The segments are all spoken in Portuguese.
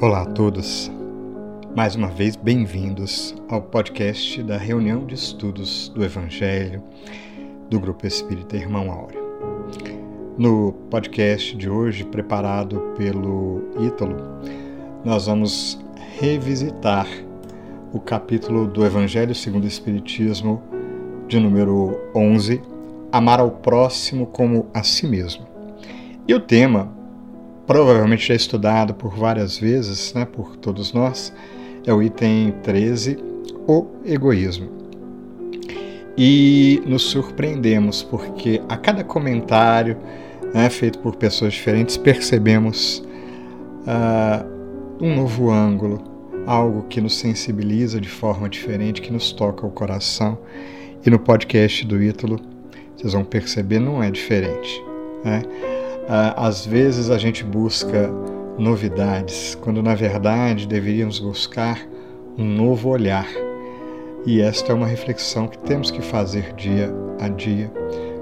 Olá a todos. Mais uma vez, bem-vindos ao podcast da reunião de estudos do Evangelho do Grupo Espírita Irmão Áureo. No podcast de hoje, preparado pelo Ítalo, nós vamos revisitar o capítulo do Evangelho segundo o Espiritismo, de número 11, Amar ao próximo como a si mesmo. E o tema, provavelmente já estudado por várias vezes, né, por todos nós, é o item 13, o egoísmo. E nos surpreendemos porque a cada comentário né, feito por pessoas diferentes percebemos uh, um novo ângulo, algo que nos sensibiliza de forma diferente, que nos toca o coração. E no podcast do Ítalo, vocês vão perceber, não é diferente. Né? Às vezes a gente busca novidades, quando na verdade deveríamos buscar um novo olhar. E esta é uma reflexão que temos que fazer dia a dia,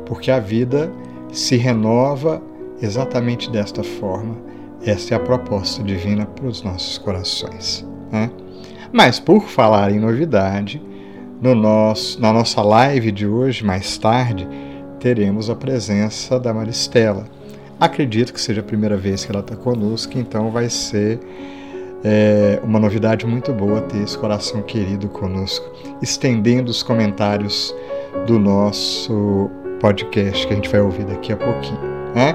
porque a vida se renova exatamente desta forma. Esta é a proposta divina para os nossos corações. Né? Mas por falar em novidade, no nosso, na nossa live de hoje, mais tarde, teremos a presença da Maristela. Acredito que seja a primeira vez que ela está conosco, então vai ser é, uma novidade muito boa ter esse coração querido conosco, estendendo os comentários do nosso podcast que a gente vai ouvir daqui a pouquinho. Né?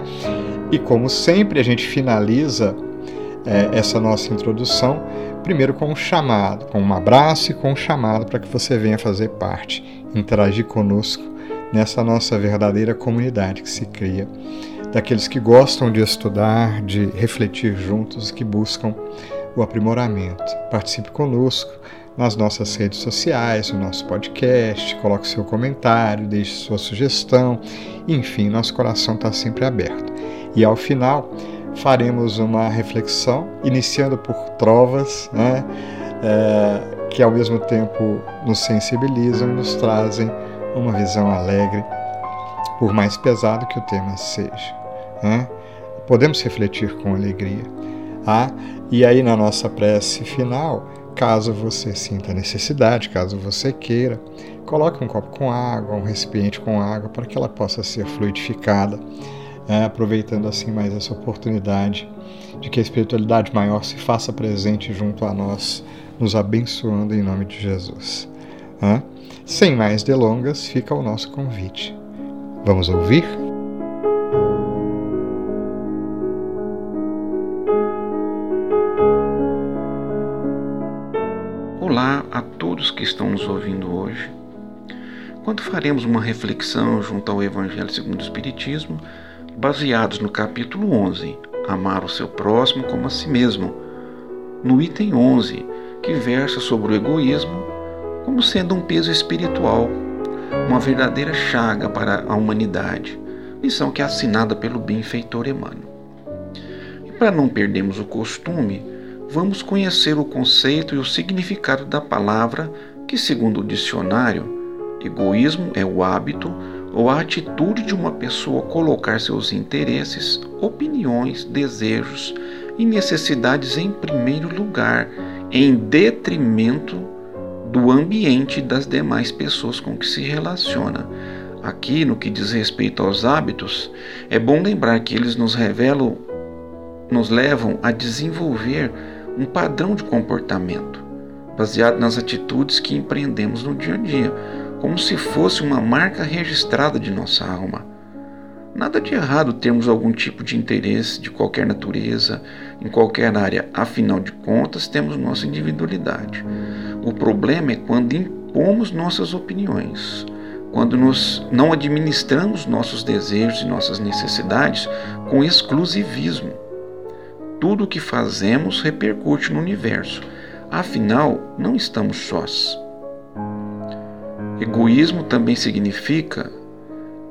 E como sempre, a gente finaliza é, essa nossa introdução primeiro com um chamado, com um abraço e com um chamado para que você venha fazer parte, interagir conosco nessa nossa verdadeira comunidade que se cria, daqueles que gostam de estudar, de refletir juntos, que buscam o aprimoramento. Participe conosco nas nossas redes sociais, no nosso podcast, coloque seu comentário, deixe sua sugestão, enfim, nosso coração está sempre aberto. E ao final, faremos uma reflexão, iniciando por trovas, né, é, que ao mesmo tempo nos sensibilizam, nos trazem uma visão alegre, por mais pesado que o tema seja. Né? Podemos refletir com alegria. Ah, e aí na nossa prece final, caso você sinta necessidade, caso você queira, coloque um copo com água, um recipiente com água, para que ela possa ser fluidificada é, aproveitando assim mais essa oportunidade de que a espiritualidade maior se faça presente junto a nós, nos abençoando em nome de Jesus. Sem mais delongas, fica o nosso convite. Vamos ouvir? Quando faremos uma reflexão junto ao Evangelho segundo o Espiritismo, baseados no capítulo 11, Amar o seu próximo como a si mesmo, no item 11, que versa sobre o egoísmo como sendo um peso espiritual, uma verdadeira chaga para a humanidade, lição que é assinada pelo benfeitor Emmanuel. E para não perdermos o costume, vamos conhecer o conceito e o significado da palavra que, segundo o dicionário, egoísmo é o hábito ou a atitude de uma pessoa colocar seus interesses, opiniões, desejos e necessidades em primeiro lugar, em detrimento do ambiente das demais pessoas com que se relaciona. Aqui, no que diz respeito aos hábitos, é bom lembrar que eles nos revelam, nos levam a desenvolver um padrão de comportamento, baseado nas atitudes que empreendemos no dia a dia como se fosse uma marca registrada de nossa alma. Nada de errado termos algum tipo de interesse de qualquer natureza, em qualquer área, afinal de contas, temos nossa individualidade. O problema é quando impomos nossas opiniões, quando não administramos nossos desejos e nossas necessidades com exclusivismo. Tudo o que fazemos repercute no universo, afinal, não estamos sós. Egoísmo também significa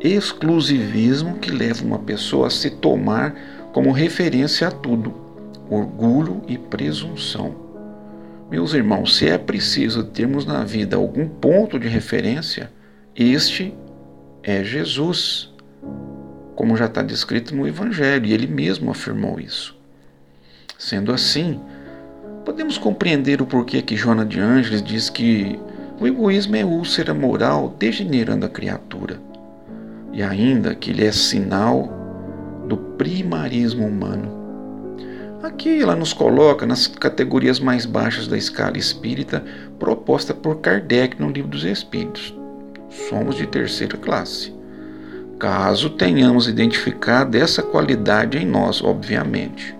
exclusivismo que leva uma pessoa a se tomar como referência a tudo, orgulho e presunção. Meus irmãos, se é preciso termos na vida algum ponto de referência, este é Jesus, como já está descrito no Evangelho, e ele mesmo afirmou isso. Sendo assim, podemos compreender o porquê que Joana de Ângeles diz que o egoísmo é úlcera moral degenerando a criatura, e ainda que ele é sinal do primarismo humano. Aqui ela nos coloca nas categorias mais baixas da escala espírita proposta por Kardec no Livro dos Espíritos. Somos de terceira classe. Caso tenhamos identificado essa qualidade em nós, obviamente.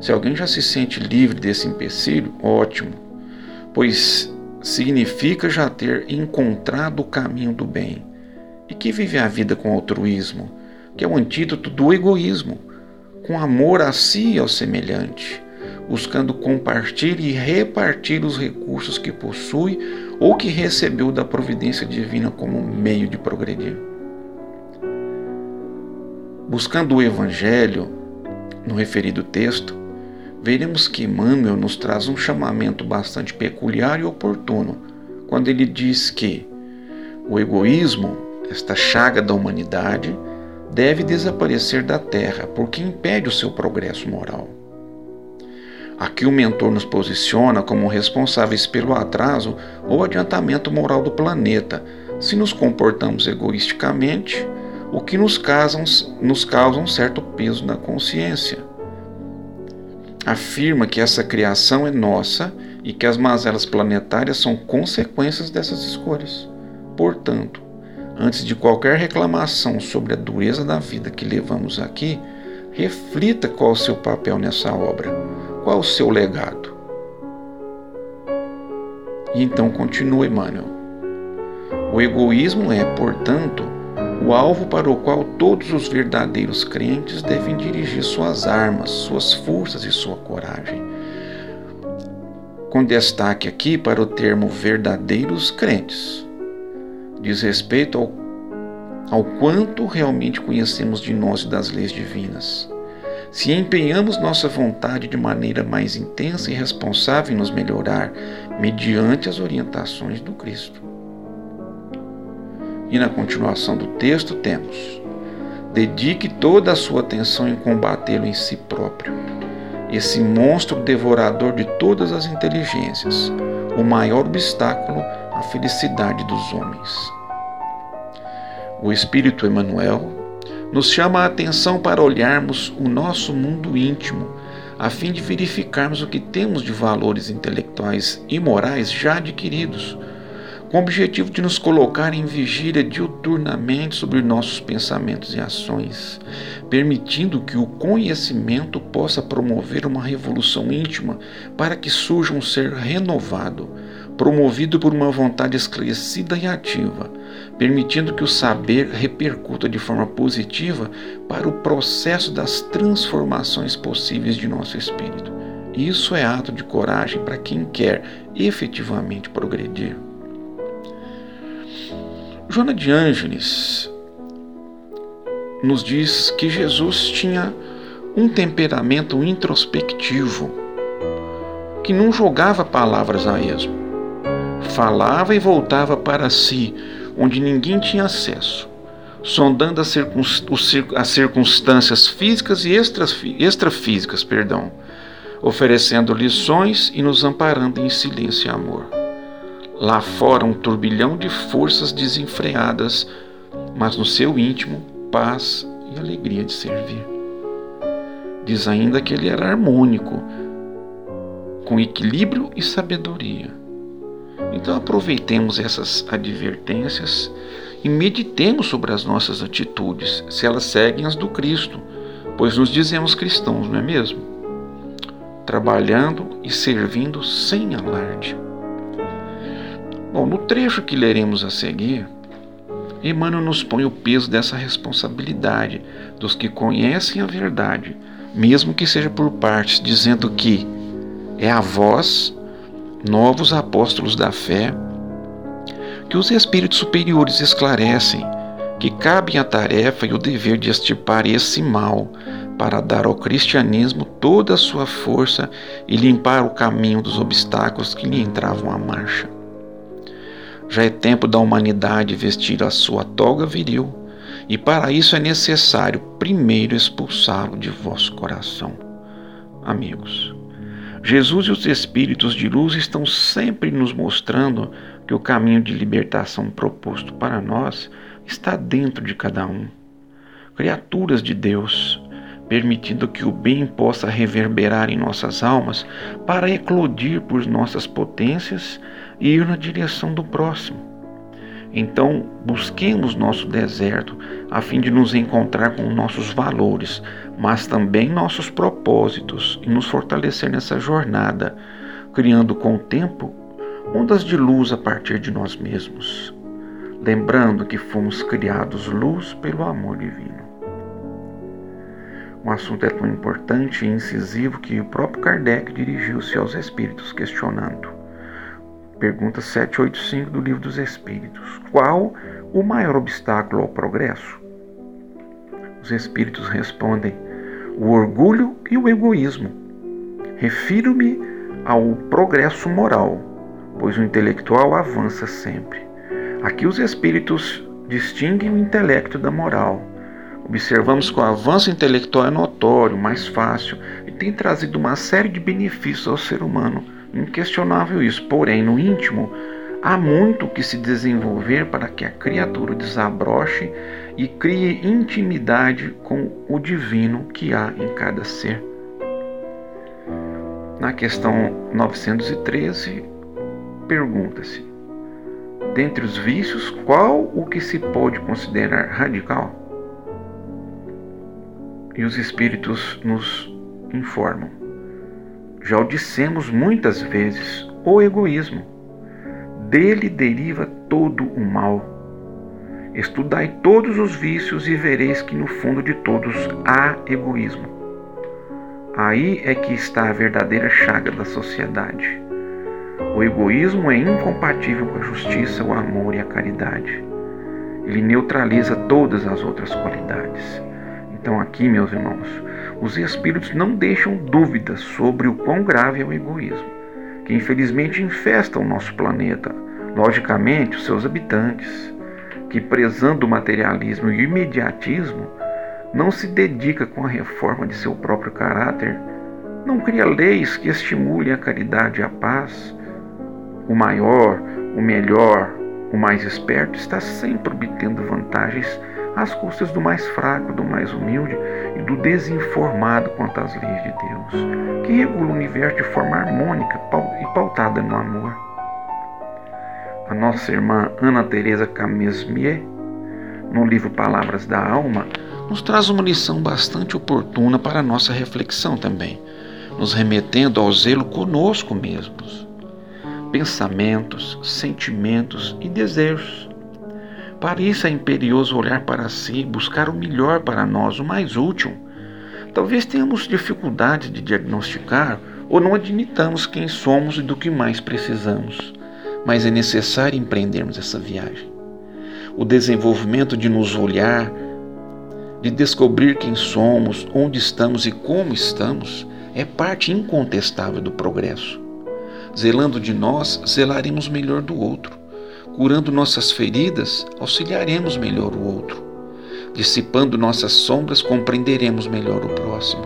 Se alguém já se sente livre desse empecilho, ótimo, pois significa já ter encontrado o caminho do bem e que vive a vida com altruísmo, que é o antídoto do egoísmo, com amor a si e ao semelhante, buscando compartilhar e repartir os recursos que possui ou que recebeu da providência divina como meio de progredir. Buscando o Evangelho, no referido texto, veremos que Emmanuel nos traz um chamamento bastante peculiar e oportuno quando ele diz que o egoísmo, esta chaga da humanidade, deve desaparecer da Terra porque impede o seu progresso moral. Aqui o mentor nos posiciona como responsáveis pelo atraso ou adiantamento moral do planeta se nos comportamos egoisticamente o que nos, causam, nos causa um certo peso na consciência. Afirma que essa criação é nossa e que as mazelas planetárias são consequências dessas escolhas. Portanto, antes de qualquer reclamação sobre a dureza da vida que levamos aqui, reflita qual o seu papel nessa obra, qual o seu legado. E então continua Emmanuel. O egoísmo é, portanto, o alvo para o qual todos os verdadeiros crentes devem dirigir suas armas, suas forças e sua coragem. Com destaque aqui para o termo verdadeiros crentes. Diz respeito ao, ao quanto realmente conhecemos de nós e das leis divinas. Se empenhamos nossa vontade de maneira mais intensa e responsável em nos melhorar, mediante as orientações do Cristo. E na continuação do texto temos: Dedique toda a sua atenção em combatê-lo em si próprio, esse monstro devorador de todas as inteligências, o maior obstáculo à felicidade dos homens. O Espírito Emmanuel nos chama a atenção para olharmos o nosso mundo íntimo, a fim de verificarmos o que temos de valores intelectuais e morais já adquiridos com o objetivo de nos colocar em vigília diuturnamente sobre nossos pensamentos e ações, permitindo que o conhecimento possa promover uma revolução íntima para que surja um ser renovado, promovido por uma vontade esclarecida e ativa, permitindo que o saber repercuta de forma positiva para o processo das transformações possíveis de nosso espírito. Isso é ato de coragem para quem quer efetivamente progredir. Joana de Ângeles nos diz que Jesus tinha um temperamento introspectivo, que não jogava palavras a esmo. Falava e voltava para si, onde ninguém tinha acesso, sondando as, as circunstâncias físicas e extrafísicas, perdão, oferecendo lições e nos amparando em silêncio e amor. Lá fora, um turbilhão de forças desenfreadas, mas no seu íntimo, paz e alegria de servir. Diz ainda que ele era harmônico, com equilíbrio e sabedoria. Então aproveitemos essas advertências e meditemos sobre as nossas atitudes, se elas seguem as do Cristo, pois nos dizemos cristãos, não é mesmo? Trabalhando e servindo sem alarde. Bom, no trecho que leremos a seguir, Emmanuel nos põe o peso dessa responsabilidade dos que conhecem a verdade, mesmo que seja por partes, dizendo que é a vós, novos apóstolos da fé, que os espíritos superiores esclarecem que cabem a tarefa e o dever de extirpar esse mal para dar ao cristianismo toda a sua força e limpar o caminho dos obstáculos que lhe entravam à marcha. Já é tempo da humanidade vestir a sua toga viril, e para isso é necessário primeiro expulsá-lo de vosso coração. Amigos, Jesus e os Espíritos de luz estão sempre nos mostrando que o caminho de libertação proposto para nós está dentro de cada um. Criaturas de Deus, permitindo que o bem possa reverberar em nossas almas para eclodir por nossas potências e ir na direção do próximo. Então, busquemos nosso deserto a fim de nos encontrar com nossos valores, mas também nossos propósitos e nos fortalecer nessa jornada, criando com o tempo ondas de luz a partir de nós mesmos, lembrando que fomos criados luz pelo amor divino. O assunto é tão importante e incisivo que o próprio Kardec dirigiu-se aos espíritos questionando. Pergunta 785 do Livro dos Espíritos: Qual o maior obstáculo ao progresso? Os espíritos respondem: o orgulho e o egoísmo. Refiro-me ao progresso moral, pois o intelectual avança sempre. Aqui os espíritos distinguem o intelecto da moral. Observamos que o avanço intelectual é notório, mais fácil e tem trazido uma série de benefícios ao ser humano. Inquestionável isso, porém, no íntimo, há muito que se desenvolver para que a criatura desabroche e crie intimidade com o divino que há em cada ser. Na questão 913, pergunta-se: dentre os vícios, qual o que se pode considerar radical? E os espíritos nos informam. Já o dissemos muitas vezes: o egoísmo. Dele deriva todo o mal Estudai todos os vícios e vereis que no fundo de todos há egoísmo. Aí é que está a verdadeira chaga da sociedade. O egoísmo é incompatível com a justiça, o amor e a caridade. Ele neutraliza todas as outras qualidades. Então, aqui, meus irmãos, os espíritos não deixam dúvidas sobre o quão grave é o egoísmo, que infelizmente infesta o nosso planeta, logicamente os seus habitantes que, prezando o materialismo e o imediatismo, não se dedica com a reforma de seu próprio caráter, não cria leis que estimulem a caridade e a paz. O maior, o melhor, o mais esperto está sempre obtendo vantagens às custas do mais fraco, do mais humilde do desinformado quanto às leis de Deus, que regula o universo de forma harmônica e pautada no amor a nossa irmã Ana Teresa Camesmier, no livro Palavras da Alma, nos traz uma lição bastante oportuna para a nossa reflexão também, nos remetendo ao zelo conosco mesmos, pensamentos, sentimentos e desejos. É imperioso olhar para si, buscar o melhor para nós, o mais útil. Talvez tenhamos dificuldade de diagnosticar ou não admitamos quem somos e do que mais precisamos mas é necessário empreendermos essa viagem. O desenvolvimento de nos olhar, de descobrir quem somos, onde estamos e como estamos, é parte incontestável do progresso. Zelando de nós, zelaremos melhor do outro. Curando nossas feridas, auxiliaremos melhor o outro. Dissipando nossas sombras, compreenderemos melhor o próximo.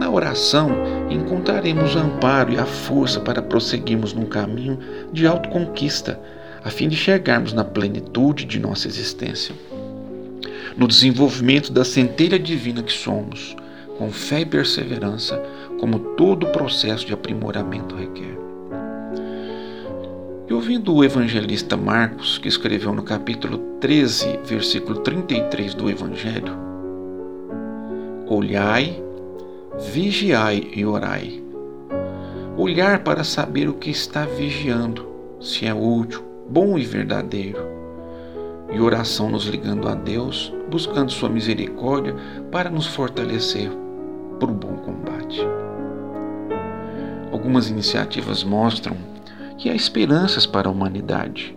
Na oração, encontraremos o amparo e a força para prosseguirmos num caminho de autoconquista, a fim de chegarmos na plenitude de nossa existência. No desenvolvimento da centelha divina que somos, com fé e perseverança, como todo o processo de aprimoramento requer. E ouvindo o evangelista Marcos, que escreveu no capítulo 13, versículo 33 do Evangelho: Olhai Vigiai e orai. Olhar para saber o que está vigiando, se é útil, bom e verdadeiro. E oração nos ligando a Deus, buscando Sua misericórdia para nos fortalecer para o bom combate. Algumas iniciativas mostram que há esperanças para a humanidade.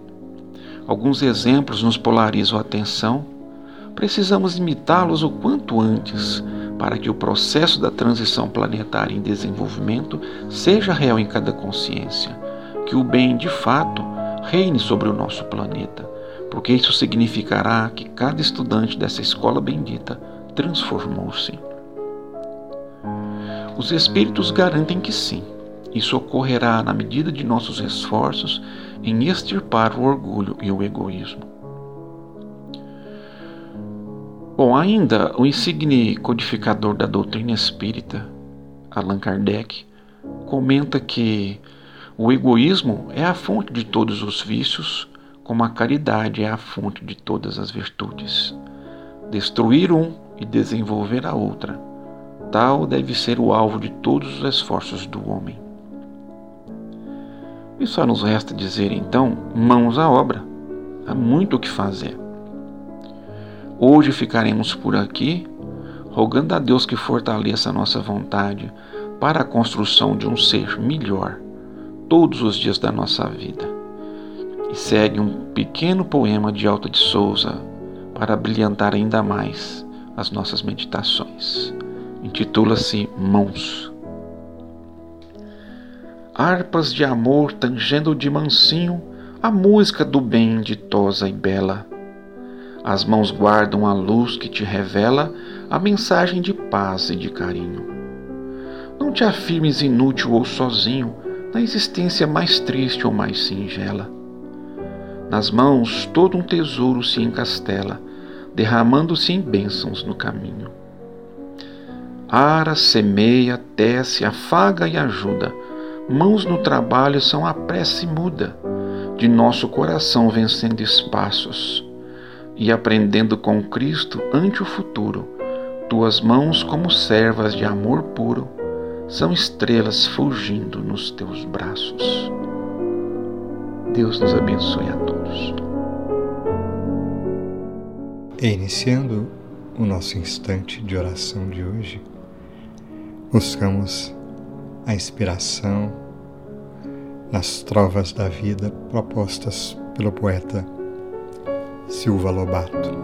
Alguns exemplos nos polarizam a atenção. Precisamos imitá-los o quanto antes para que o processo da transição planetária em desenvolvimento seja real em cada consciência, que o bem de fato reine sobre o nosso planeta, porque isso significará que cada estudante dessa escola bendita transformou-se. Os espíritos garantem que sim, Isso ocorrerá na medida de nossos esforços em extirpar o orgulho e o egoísmo. Bom, ainda o insigne codificador da doutrina espírita, Allan Kardec, comenta que o egoísmo é a fonte de todos os vícios, como a caridade é a fonte de todas as virtudes. Destruir um e desenvolver a outra, tal deve ser o alvo de todos os esforços do homem. E só nos resta dizer então: mãos à obra. Há muito o que fazer. Hoje ficaremos por aqui, rogando a Deus que fortaleça a nossa vontade para a construção de um ser melhor todos os dias da nossa vida. E segue um pequeno poema de Alta de Souza para brilhantar ainda mais as nossas meditações. Intitula-se Mãos harpas de amor tangendo de mansinho a música do bem ditosa e bela. As mãos guardam a luz que te revela a mensagem de paz e de carinho. Não te afirmes inútil ou sozinho na existência mais triste ou mais singela. Nas mãos todo um tesouro se encastela, derramando-se em bênçãos no caminho. Ara, semeia, tece, afaga e ajuda Mãos no trabalho são a prece muda de nosso coração vencendo espaços e aprendendo com Cristo ante o futuro. Tuas mãos, como servas de amor puro, são estrelas fugindo nos teus braços. Deus nos abençoe a todos. Iniciando o nosso instante de oração de hoje, buscamos a inspiração nas trovas da vida propostas pelo poeta Silva Lobato.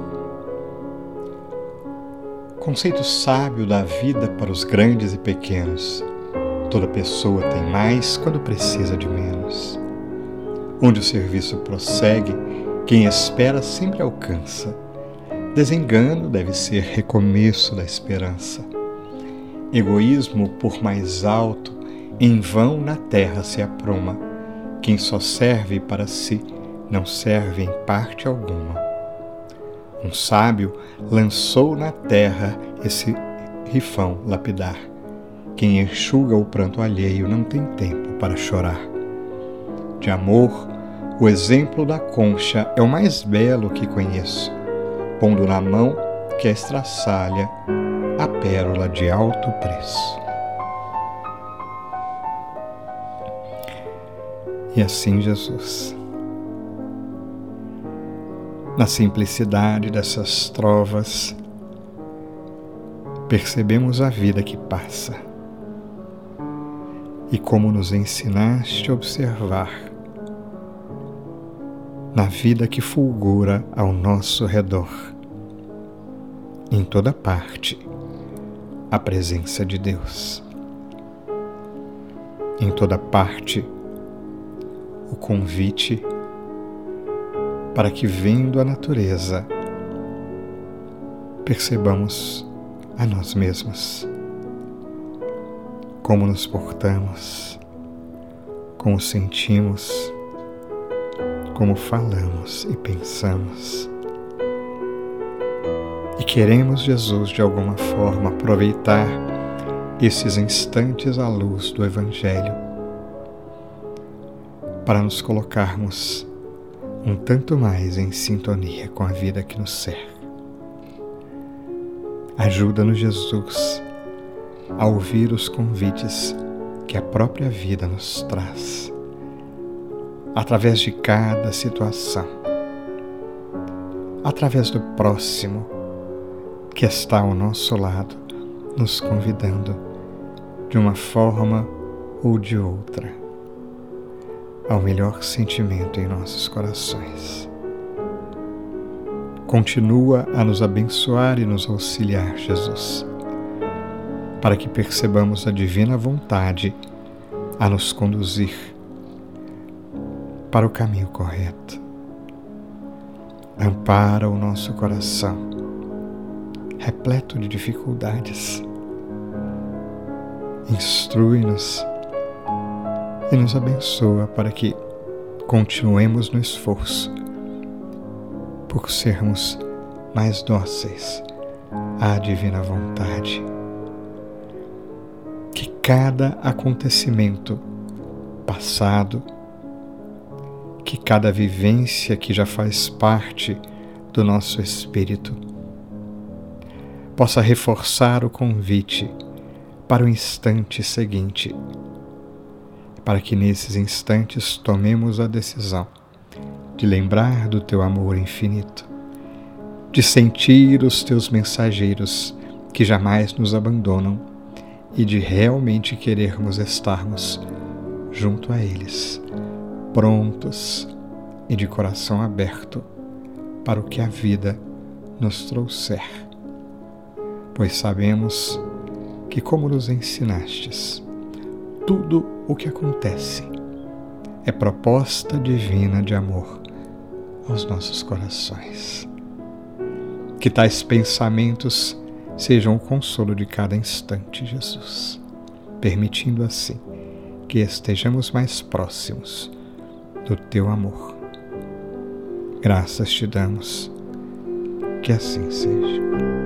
Conceito sábio da vida para os grandes e pequenos. Toda pessoa tem mais quando precisa de menos. Onde o serviço prossegue, quem espera sempre alcança. Desengano deve ser recomeço da esperança. Egoísmo por mais alto em vão na terra se apruma. Quem só serve para si não serve em parte alguma. Um sábio lançou na terra esse rifão lapidar. Quem enxuga o pranto alheio não tem tempo para chorar. De amor, o exemplo da concha é o mais belo que conheço, pondo na mão que estraçalha a pérola de alto preço. E assim, Jesus, na simplicidade dessas trovas, percebemos a vida que passa e como nos ensinaste a observar na vida que fulgura ao nosso redor. Em toda parte, a presença de Deus. Em toda parte, o convite para que, vendo a natureza, percebamos a nós mesmos, como nos portamos, como sentimos, como falamos e pensamos. E queremos, Jesus, de alguma forma, aproveitar esses instantes à luz do Evangelho para nos colocarmos um tanto mais em sintonia com a vida que nos cerca. Ajuda-nos, Jesus, a ouvir os convites que a própria vida nos traz, através de cada situação, através do próximo que está ao nosso lado, nos convidando de uma forma ou de outra ao melhor sentimento em nossos corações. Continua a nos abençoar e nos auxiliar, Jesus, para que percebamos a divina vontade a nos conduzir para o caminho correto. Ampara o nosso coração, repleto de dificuldades. Instrui-nos e nos abençoa para que continuemos no esforço por sermos mais dóceis à divina vontade. Que cada acontecimento passado, que cada vivência que já faz parte do nosso espírito possa reforçar o convite para o instante seguinte, para que nesses instantes tomemos a decisão de lembrar do teu amor infinito, de sentir os teus mensageiros que jamais nos abandonam e de realmente querermos estarmos junto a eles, prontos e de coração aberto para o que a vida nos trouxer. Pois sabemos que, como nos ensinastes, tudo o que acontece é proposta divina de amor aos nossos corações. Que tais pensamentos sejam o consolo de cada instante, Jesus, permitindo assim que estejamos mais próximos do teu amor. Graças te damos, que assim seja.